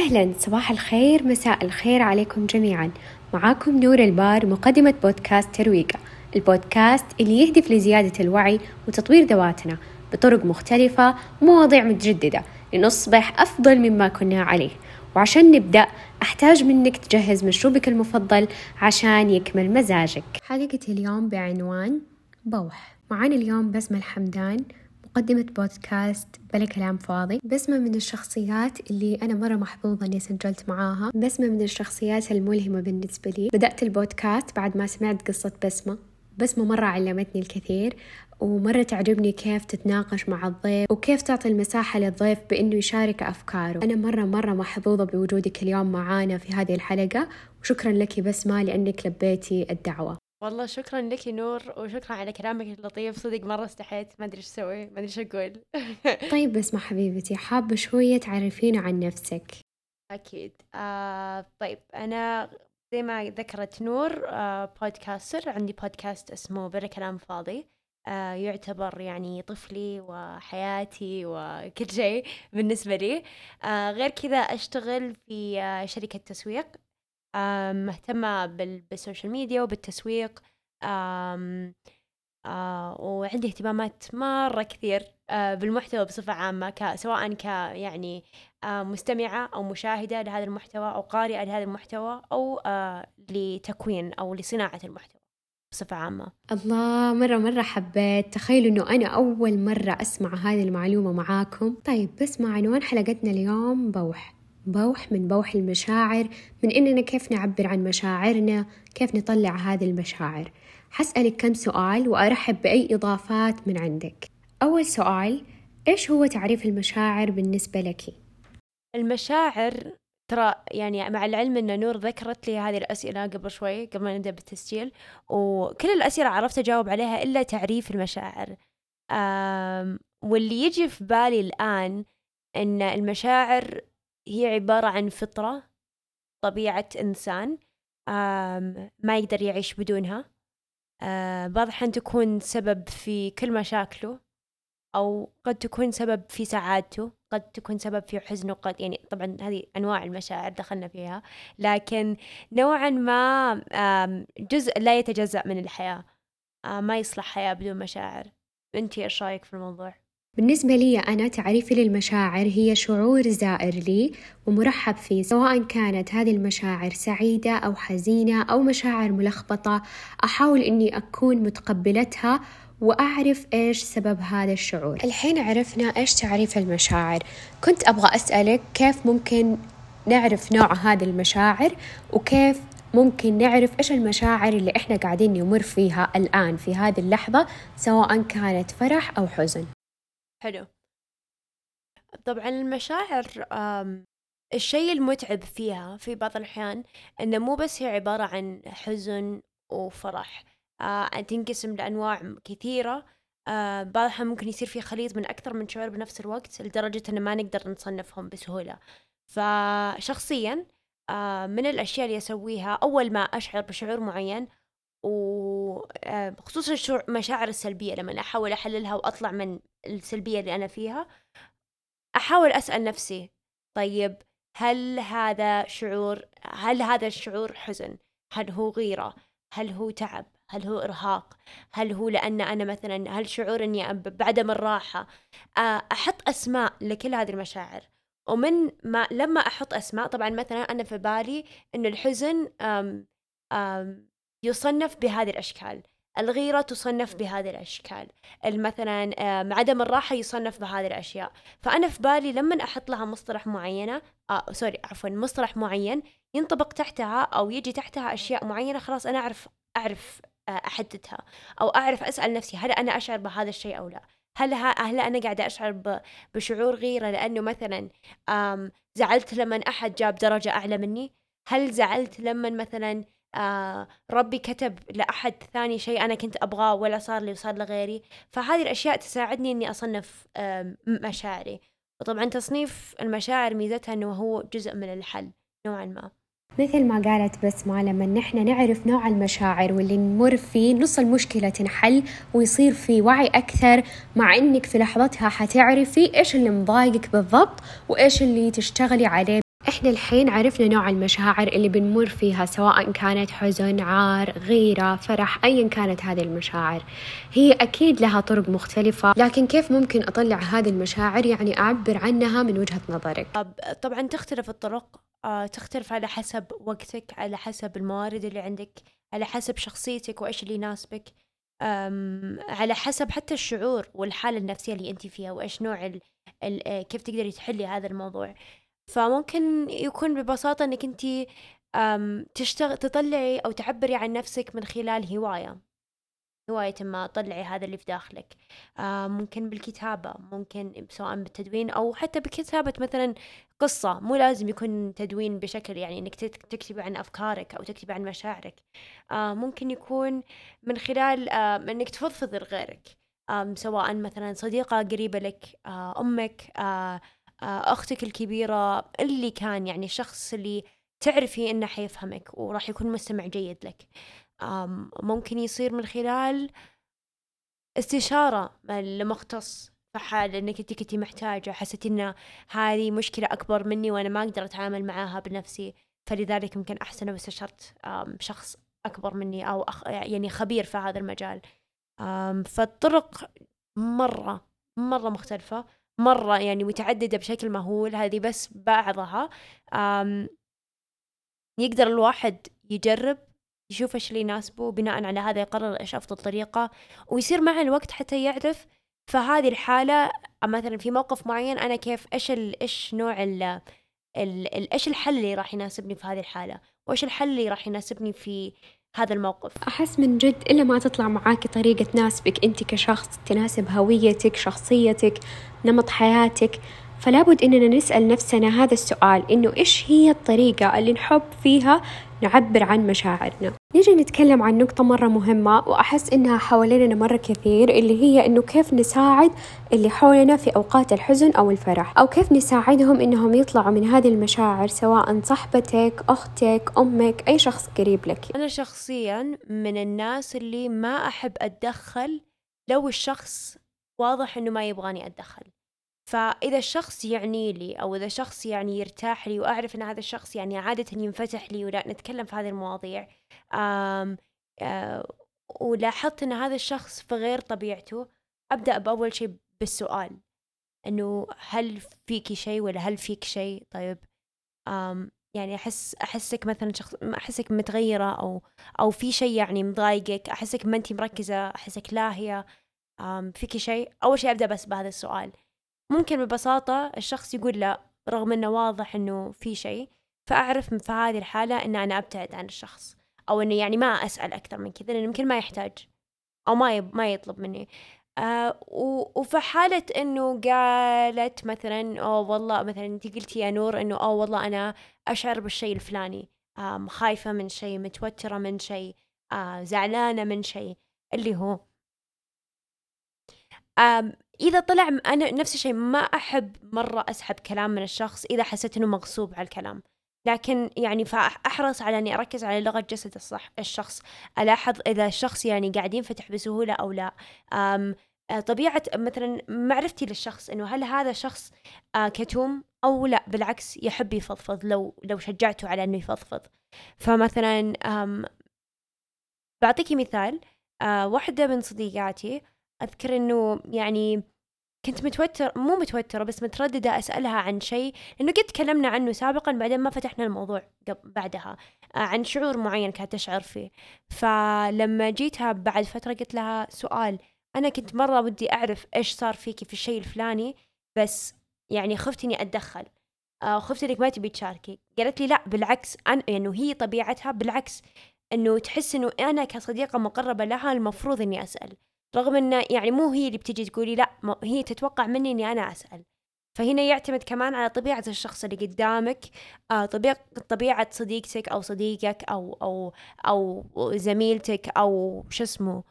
أهلا صباح الخير مساء الخير عليكم جميعا. معاكم نور البار مقدمة بودكاست ترويقة. البودكاست اللي يهدف لزيادة الوعي وتطوير ذواتنا بطرق مختلفة ومواضيع متجددة لنصبح أفضل مما كنا عليه. وعشان نبدأ أحتاج منك تجهز مشروبك المفضل عشان يكمل مزاجك. حلقة اليوم بعنوان بوح. معانا اليوم بسمة الحمدان مقدمة بودكاست بلا كلام فاضي. بسمة من الشخصيات اللي أنا مرة محظوظة إني سجلت معاها. بسمة من الشخصيات الملهمة بالنسبة لي. بدأت البودكاست بعد ما سمعت قصة بسمة. بسمة مرة علمتني الكثير ومرة تعجبني كيف تتناقش مع الضيف وكيف تعطي المساحة للضيف بإنه يشارك أفكاره. أنا مرة مرة محظوظة بوجودك اليوم معانا في هذه الحلقة. وشكرا لك بسمة لأنك لبيتي الدعوة. والله شكرا لك نور وشكرا على كلامك اللطيف. صدق مرة استحيت. ما أدري إيش أسوي ما أدري إيش أقول. طيب بسمة حبيبتي حابة شوية تعرفينا عن نفسك. أكيد. آه طيب أنا زي ما ذكرت نور آه بودكاستر عندي بودكاست اسمه بلا كلام فاضي. آه يعتبر يعني طفلي وحياتي وكل شيء بالنسبة لي. آه غير كذا أشتغل في آه شركة تسويق. آه مهتمة بال- بالسوشيال ميديا وبالتسويق آم آه وعندي اهتمامات مرة كثير آه بالمحتوى بصفة عامة ك سواء ك يعني آه مستمعة أو مشاهدة لهذا المحتوى أو قارئة لهذا المحتوى أو آه لتكوين أو لصناعة المحتوى بصفة عامة. الله مرة مرة حبيت. تخيلوا إنه أنا أول مرة أسمع هذه المعلومة معاكم. طيب بس مع عنوان حلقتنا اليوم بوح. بوح من بوح المشاعر من إننا كيف نعبر عن مشاعرنا كيف نطلع هذه المشاعر. حسألك كم سؤال وأرحب بأي إضافات من عندك. أول سؤال إيش هو تعريف المشاعر بالنسبة لك؟ المشاعر ترى يعني مع العلم إن نور ذكرت لي هذه الأسئلة قبل شوي قبل ما نبدأ بالتسجيل وكل الأسئلة عرفت أجاوب عليها إلا تعريف المشاعر. واللي يجي في بالي الآن إن المشاعر هي عبارة عن فطرة طبيعة إنسان أم ما يقدر يعيش بدونها. أه بعض الأحيان تكون سبب في كل مشاكله أو قد تكون سبب في سعادته قد تكون سبب في حزنه قد يعني طبعا هذه أنواع المشاعر دخلنا فيها لكن نوعا ما جزء لا يتجزأ من الحياة. آم، ما يصلح حياة بدون مشاعر. أنتي إيش رأيك في الموضوع؟ بالنسبة لي أنا تعريفي للمشاعر هي شعور زائر لي ومرحب فيه سواء كانت هذه المشاعر سعيدة أو حزينة أو مشاعر ملخبطة أحاول إني أكون متقبلتها وأعرف إيش سبب هذا الشعور. الحين عرفنا إيش تعريف المشاعر. كنت أبغى أسألك كيف ممكن نعرف نوع هذه المشاعر وكيف ممكن نعرف إيش المشاعر اللي إحنا قاعدين نمر فيها الآن في هذه اللحظة سواء كانت فرح أو حزن. حلو. طبعا المشاعر آم، الشيء المتعب فيها في بعض الأحيان إنه مو بس هي عبارة عن حزن وفرح آه تنقسم لأنواع كثيرة آه بعض الأحيان ممكن يصير في خليط من أكثر من شعور بنفس الوقت لدرجة إن ما نقدر نصنفهم بسهولة. فشخصيا آه من الأشياء اللي أسويها أول ما أشعر بشعور معين وخصوصا المشاعر السلبية لما أحاول أحللها وأطلع من السلبية اللي أنا فيها أحاول أسأل نفسي طيب هل هذا شعور هل هذا الشعور حزن؟ هل هو غيرة؟ هل هو تعب؟ هل هو إرهاق؟ هل هو لأن أنا مثلا هل شعور أني بعدم الراحة آه، أحط أسماء لكل هذه المشاعر. ومن ما لما أحط أسماء طبعا مثلا أنا في بالي أن الحزن آم آم يصنف بهذه الأشكال. الغيرة تصنف بهذه الأشكال. مثلا آم، عدم الراحة يصنف بهذه الأشياء. فأنا في بالي لما أحط لها مصطلح معينة آه سوري عفوا مصطلح معين ينطبق تحتها أو يجي تحتها أشياء معينة خلاص أنا أعرف أعرف آه، أحددها. أو أعرف أسأل نفسي هل أنا أشعر بهذا الشيء أو لا؟ هل هل أنا قاعدة أشعر بشعور غيرة لأنه مثلا زعلت لما أحد جاب درجة أعلى مني؟ هل زعلت لما مثلا آه ربي كتب لأحد ثاني شيء أنا كنت أبغاه ولا صار لي وصار لغيري. فهذه الأشياء تساعدني إني أصنف آم، مشاعري. وطبعا تصنيف المشاعر ميزتها إنه هو جزء من الحل نوعا ما. مثل ما قالت بسمة لما نحن نعرف نوع المشاعر واللي نمر فيه نص المشكلة تنحل ويصير في وعي أكثر مع إنك في لحظتها حتعرفي إيش اللي مضايقك بالضبط وإيش اللي تشتغلي عليه إحنا الحين عرفنا نوع المشاعر اللي بنمر فيها سواء كانت حزن عار غيرة فرح أيا كانت هذه المشاعر. هي أكيد لها طرق مختلفة لكن كيف ممكن أطلع هذه المشاعر؟ يعني أعبر عنها من وجهة نظرك. طبعا تختلف الطرق آه، تختلف على حسب وقتك على حسب الموارد اللي عندك على حسب شخصيتك وإيش اللي يناسبك على حسب حتى الشعور والحالة النفسية اللي أنت فيها وإيش نوع ال ال كيف تقدري تحلي هذا الموضوع. فممكن يكون ببساطة إنك أنت تشتغل تطلعي أو تعبري عن نفسك من خلال هواية. هواية ما طلعي هذا اللي في داخلك. ممكن بالكتابة ممكن سواء بالتدوين أو حتى بكتابة مثلا قصة. مو لازم يكون تدوين بشكل يعني إنك تكتبي عن أفكارك أو تكتبي عن مشاعرك. ممكن يكون من خلال إنك تفضفضي لغيرك. سواء مثلا صديقة قريبة لك أمك آه أختك الكبيرة اللي كان يعني الشخص اللي تعرفي إنه حيفهمك وراح يكون مستمع جيد لك. ممكن يصير من خلال استشارة لمختص. في حال إنك أنت كنتي محتاجة حسيتي إن هذه مشكلة أكبر مني وأنا ما أقدر أتعامل معاها بنفسي فلذلك يمكن أحسن لو استشرت شخص أكبر مني أو أخ يعني خبير في هذا المجال. فالطرق مرة مرة مختلفة. مرة يعني متعددة بشكل مهول هذه بس بعضها. يقدر الواحد يجرب يشوف إيش اللي يناسبه وبناء على هذا يقرر إيش أفضل طريقة ويصير مع الوقت حتى يعرف فهذه الحالة. مثلا في موقف معين أنا كيف إيش إيش نوع ال إيش الحل اللي راح يناسبني في هذه الحالة؟ وإيش الحل اللي راح يناسبني في هذا الموقف. أحس من جد إلا ما تطلع معاك طريقة تناسبك أنت كشخص تناسب هويتك شخصيتك نمط حياتك. فلا بد إننا نسأل نفسنا هذا السؤال إنه إيش هي الطريقة اللي نحب فيها نعبر عن مشاعرنا؟ نيجي نتكلم عن نقطة مرة مهمة وأحس إنها حوالينا مرة كثير اللي هي إنه كيف نساعد اللي حولنا في أوقات الحزن أو الفرح أو كيف نساعدهم إنهم يطلعوا من هذه المشاعر سواء صاحبتك أختك أمك أي شخص قريب لك. أنا شخصيا من الناس اللي ما أحب أتدخل لو الشخص واضح إنه ما يبغاني أتدخل. فإذا الشخص يعني لي أو إذا شخص يعني يرتاح لي وأعرف أن هذا الشخص يعني عادة ينفتح لي ولا نتكلم في هذه المواضيع آم آه ولاحظت أن هذا الشخص في غير طبيعته أبدأ بأول شيء بالسؤال إنه هل فيكي شيء ولا هل فيك شيء طيب آم يعني أحس أحسك مثلا شخص أحسك متغيرة أو أو في شيء يعني مضايقك أحسك ما أنت مركزة أحسك لاهية فيكي شيء أول شيء أبدأ بس بهذا السؤال. ممكن ببساطة الشخص يقول لا رغم إنه واضح إنه في شيء فأعرف في هذه الحالة إن أنا أبتعد عن الشخص أو انه يعني ما أسأل أكثر من كذا لأنه يمكن ما يحتاج أو ما ما يطلب مني. آه وفي حالة إنه قالت مثلا أو والله مثلا أنت قلتي يا نور إنه أو والله أنا أشعر بالشيء الفلاني آه خايفة من شيء متوترة من شيء آه زعلانة من شيء. اللي هو إذا طلع أنا نفس الشيء ما أحب مرة أسحب كلام من الشخص إذا حسيت إنه مغصوب على الكلام. لكن يعني فأحرص على إني أركز على لغة جسد الصح الشخص. ألاحظ إذا الشخص يعني قاعد ينفتح بسهولة أو لا. أم طبيعة مثلا معرفتي للشخص إنه هل هذا شخص آه كتوم أو لا؟ بالعكس يحب يفضفض لو لو شجعته على إنه يفضفض. فمثلا بعطيكي مثال آه واحدة من صديقاتي أذكر إنه يعني كنت متوتر مو متوترة بس مترددة أسألها عن شيء لأنه قد تكلمنا عنه سابقا بعدين ما فتحنا الموضوع بعدها آه، عن شعور معين كانت تشعر فيه. فلما جيتها بعد فترة قلت لها سؤال أنا كنت مرة ودي أعرف إيش صار فيكي في الشيء الفلاني بس يعني خفت إني أتدخل آه، خفت إنك ما تبي تشاركي. قالت لي لا بالعكس أنا يعني هي طبيعتها بالعكس إنه تحس إنه أنا كصديقة مقربة لها المفروض إني أسأل. رغم إنه يعني مو هي اللي بتجي تقولي لا هي تتوقع مني إني أنا أسأل. فهنا يعتمد كمان على طبيعة الشخص اللي قدامك آه طبيعة طبيعة صديقتك أو صديقك أو أو أو زميلتك أو شو اسمه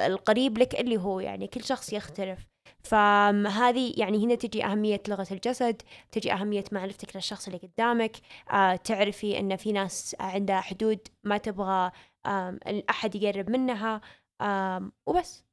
القريب لك اللي هو يعني كل شخص يختلف. فهذه يعني هنا تجي أهمية لغة الجسد تجي أهمية معرفتك للشخص اللي قدامك آه تعرفي أن في ناس عندها حدود ما تبغى أحد يقرب منها. وبس.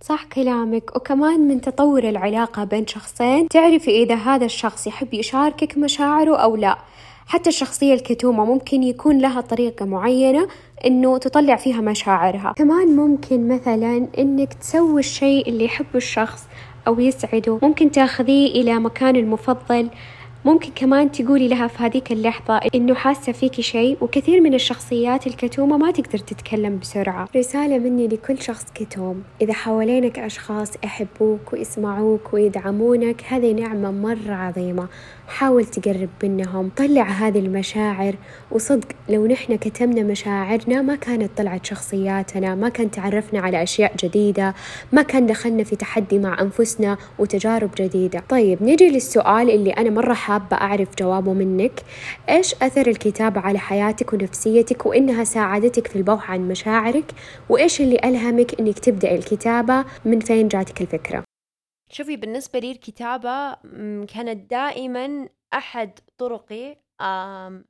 صح كلامك. وكمان من تطور العلاقة بين شخصين تعرفي إذا هذا الشخص يحب يشاركك مشاعره أو لا. حتى الشخصية الكتومة ممكن يكون لها طريقة معينة إنه تطلع فيها مشاعرها. كمان ممكن مثلا إنك تسوي الشيء اللي يحبه الشخص أو يسعده. ممكن تاخذيه إلى مكانه المفضل. ممكن كمان تقولي لها في هذيك اللحظة إنه حاسة فيكي شيء وكثير من الشخصيات الكتومة ما تقدر تتكلم بسرعة. رسالة مني لكل شخص كتوم. إذا حوالينك أشخاص يحبوك ويسمعوك ويدعمونك هذه نعمة مرة عظيمة. حاول تقرب منهم طلع هذه المشاعر. وصدق لو نحن كتمنا مشاعرنا ما كانت طلعت شخصياتنا ما كان تعرفنا على أشياء جديدة ما كان دخلنا في تحدي مع أنفسنا وتجارب جديدة. طيب نجي للسؤال اللي أنا مرة حابة أعرف جوابه منك. إيش أثر الكتابة على حياتك ونفسيتك وإنها ساعدتك في البوح عن مشاعرك؟ وإيش اللي ألهمك إنك تبدأ الكتابة من فين جاتك الفكرة؟ شوفي بالنسبة لي الكتابة كانت دائما أحد طرقي آه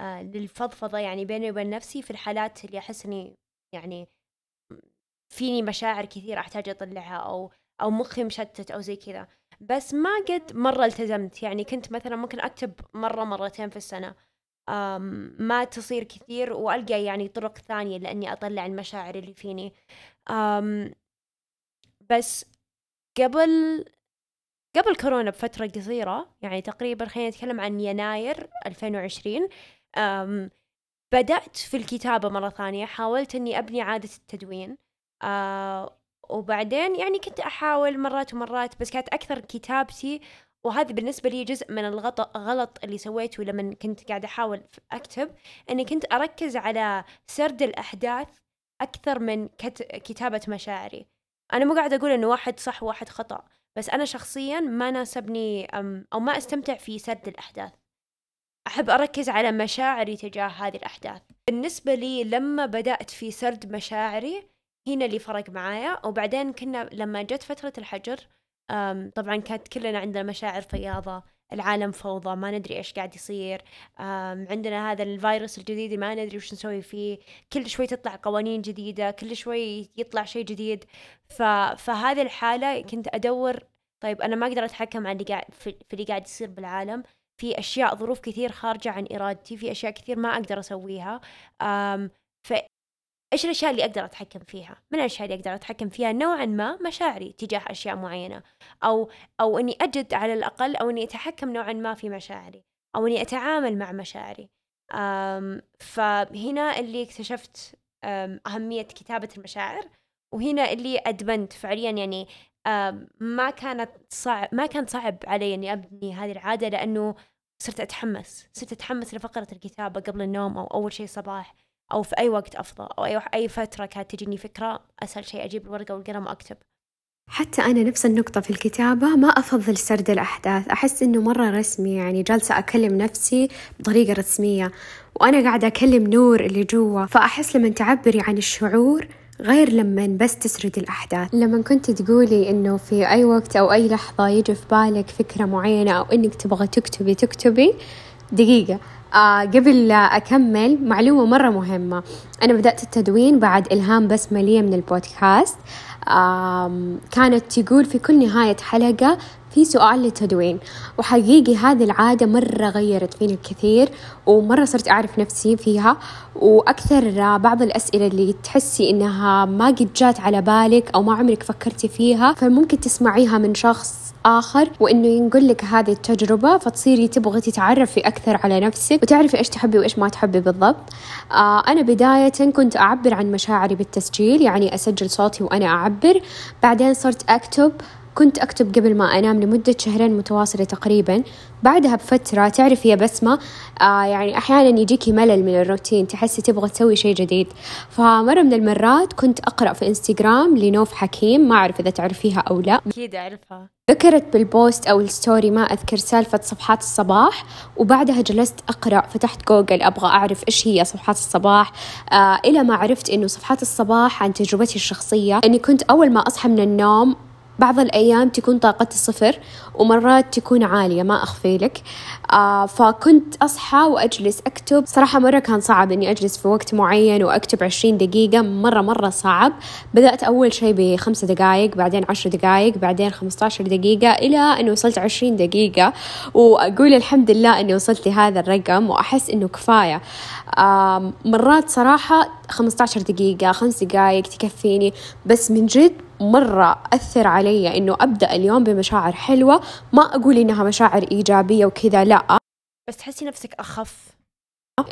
للفضفضة يعني بيني وبين نفسي في الحالات اللي أحس إني يعني فيني مشاعر كثير أحتاج أطلعها أو أو مخي مشتت أو زي كذا. بس ما قد مرة التزمت. يعني كنت مثلا ممكن أكتب مرة مرتين في السنة. آم ما تصير كثير وألقى يعني طرق ثانية لأني أطلع المشاعر اللي فيني. آم بس قبل قبل كورونا بفترة قصيرة يعني تقريبا خلينا نتكلم عن يناير 2020 أم بدأت في الكتابة مرة ثانية حاولت أني أبني عادة التدوين وبعدين يعني كنت أحاول مرات ومرات بس كانت أكثر كتابتي وهذا بالنسبة لي جزء من الغلط غلط اللي سويته لما كنت قاعدة أحاول أكتب أني كنت أركز على سرد الأحداث أكثر من كتابة مشاعري. أنا مو قاعدة أقول إنه واحد صح وواحد خطأ بس أنا شخصيا ما ناسبني أو ما أستمتع في سرد الأحداث. أحب أركز على مشاعري تجاه هذه الأحداث. بالنسبة لي لما بدأت في سرد مشاعري هنا اللي فرق معايا. وبعدين كنا لما جت فترة الحجر طبعا كانت كلنا عندنا مشاعر فياضة. العالم فوضى ما ندري إيش قاعد يصير عندنا هذا الفيروس الجديد ما ندري وش نسوي فيه كل شوي تطلع قوانين جديدة كل شوي يطلع شيء جديد. ف... فهذه الحالة كنت أدور طيب أنا ما أقدر أتحكم عن اللي قاعد في اللي قاعد يصير بالعالم. في أشياء ظروف كثير خارجة عن إرادتي في أشياء كثير ما أقدر أسويها. ف إيش الأشياء اللي أقدر أتحكم فيها؟ من الأشياء اللي أقدر أتحكم فيها؟ نوعا ما مشاعري تجاه أشياء معينة أو أو إني أجد على الأقل أو إني أتحكم نوعا ما في مشاعري أو إني أتعامل مع مشاعري. فهنا اللي اكتشفت أهمية كتابة المشاعر وهنا اللي أدمنت فعليا. يعني ما كانت صعب ما كان صعب علي إني أبني هذه العادة لأنه صرت أتحمس صرت أتحمس لفقرة الكتابة قبل النوم أو أول شيء صباح. أو في أي وقت أفضل أو أي أي فترة كانت تجيني فكرة أسهل شيء أجيب الورقه والقلم وأكتب. حتى أنا نفس النقطة في الكتابة ما أفضل سرد الأحداث. أحس إنه مرة رسمي يعني جالسة أكلم نفسي بطريقة رسمية وأنا قاعدة أكلم نور اللي جوا. فأحس لما تعبري عن الشعور غير لما بس تسرد الأحداث. لما كنت تقولي إنه في أي وقت أو أي لحظة يجي في بالك فكرة معينة أو إنك تبغى تكتبي تكتبي دقيقة. آه قبل أكمل معلومة مرة مهمة. أنا بدأت التدوين بعد إلهام بسمة من البودكاست. آه كانت تقول في كل نهاية حلقة في سؤال للتدوين. وحقيقي هذه العادة مرة غيرت فيني الكثير ومرة صرت أعرف نفسي فيها. وأكثر بعض الأسئلة اللي تحسي إنها ما قد جات على بالك أو ما عمرك فكرتي فيها فممكن تسمعيها من شخص آخر وإنه ينقل لك هذه التجربة فتصيري تبغي تتعرفي أكثر على نفسك وتعرفي إيش تحبي وإيش ما تحبي بالضبط. آه أنا بداية كنت أعبر عن مشاعري بالتسجيل يعني أسجل صوتي وأنا أعبر. بعدين صرت أكتب كنت أكتب قبل ما أنام لمدة شهرين متواصلة تقريبا. بعدها بفترة تعرفي يا بسمة آه يعني أحيانا يجيكي ملل من الروتين تحسي تبغى تسوي شيء جديد. فمرة من المرات كنت أقرأ في إنستغرام لنوف حكيم ما أعرف إذا تعرفيها أو لا. أكيد أعرفها. ذكرت بالبوست أو الستوري ما أذكر سالفة صفحات الصباح. وبعدها جلست أقرأ فتحت جوجل أبغى أعرف إيش هي صفحات الصباح. آه إلى ما عرفت إنه صفحات الصباح عن تجربتي الشخصية. إني كنت أول ما أصحى من النوم بعض الأيام تكون طاقتي صفر ومرات تكون عالية ما أخفي لك. آه فكنت أصحى وأجلس أكتب. صراحة مرة كان صعب إني أجلس في وقت معين وأكتب عشرين دقيقة مرة مرة صعب. بدأت أول شي بخمسة دقايق بعدين عشر دقايق بعدين خمسة عشر دقيقة إلى أني وصلت عشرين دقيقة. وأقول الحمد لله أني وصلت لهذا الرقم وأحس إنه كفاية. آه مرات صراحة خمسة عشر دقيقة خمس دقايق تكفيني. بس من جد مرة أثر علي إنه أبدأ اليوم بمشاعر حلوة. ما أقول إنها مشاعر إيجابية وكذا لا. بس تحسي نفسك أخف؟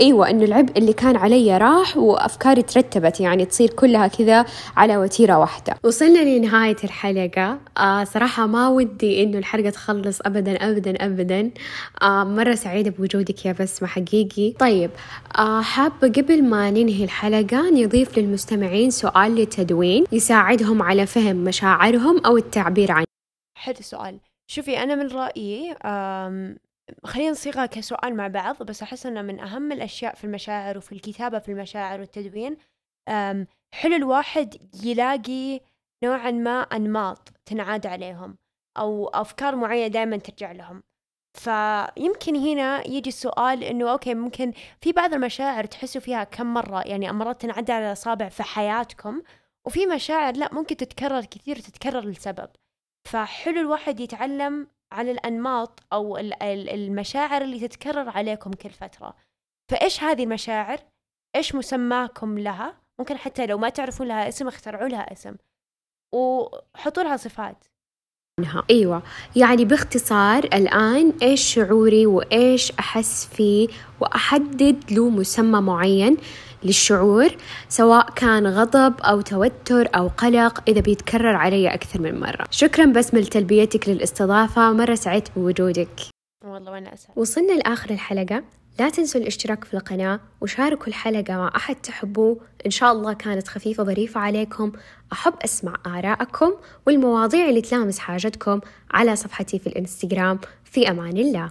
إيوه إنه العبء اللي كان علي راح وأفكاري ترتبت يعني تصير كلها كذا على وتيرة واحدة. وصلنا لنهاية الحلقة. آه صراحة ما ودي إنه الحلقة تخلص ابدا ابدا ابدا. آه مرة سعيدة بوجودك يا بسمة حقيقي. طيب آه حابه قبل ما ننهي الحلقة نضيف للمستمعين سؤال للتدوين يساعدهم على فهم مشاعرهم أو التعبير عنها حلو السؤال. شوفي أنا من رأيي آم، خلينا نصيغها كسؤال مع بعض بس أحس أنه من أهم الأشياء في المشاعر وفي الكتابة في المشاعر والتدوين حلو الواحد يلاقي نوعا ما أنماط تنعاد عليهم أو أفكار معينة دائما ترجع لهم. فيمكن هنا يجي السؤال إنه أوكي ممكن في بعض المشاعر تحسوا فيها كم مرة؟ يعني مرات تنعد على الاصابع في حياتكم وفي مشاعر لا ممكن تتكرر كثير تتكرر لسبب. فحلو الواحد يتعلم عن الأنماط أو ال- ال- المشاعر اللي تتكرر عليكم كل فترة. فإيش هذه المشاعر؟ إيش مسماكم لها؟ ممكن حتى لو ما تعرفون لها اسم اخترعوا لها اسم. وحطوا لها صفات. أيوه. يعني باختصار الآن إيش شعوري وإيش أحس فيه وأحدد له مسمى معين. للشعور سواء كان غضب أو توتر أو قلق إذا بيتكرر علي أكثر من مرة. شكرا بسمة لتلبيتك للاستضافة مرة سعدت بوجودك. والله وأنا أسعد. وصلنا لآخر الحلقة. لا تنسوا الاشتراك في القناة وشاركوا الحلقة مع أحد تحبوه. إن شاء الله كانت خفيفة ظريفة عليكم. أحب أسمع آراءكم والمواضيع اللي تلامس حاجتكم على صفحتي في الإنستغرام. في أمان الله.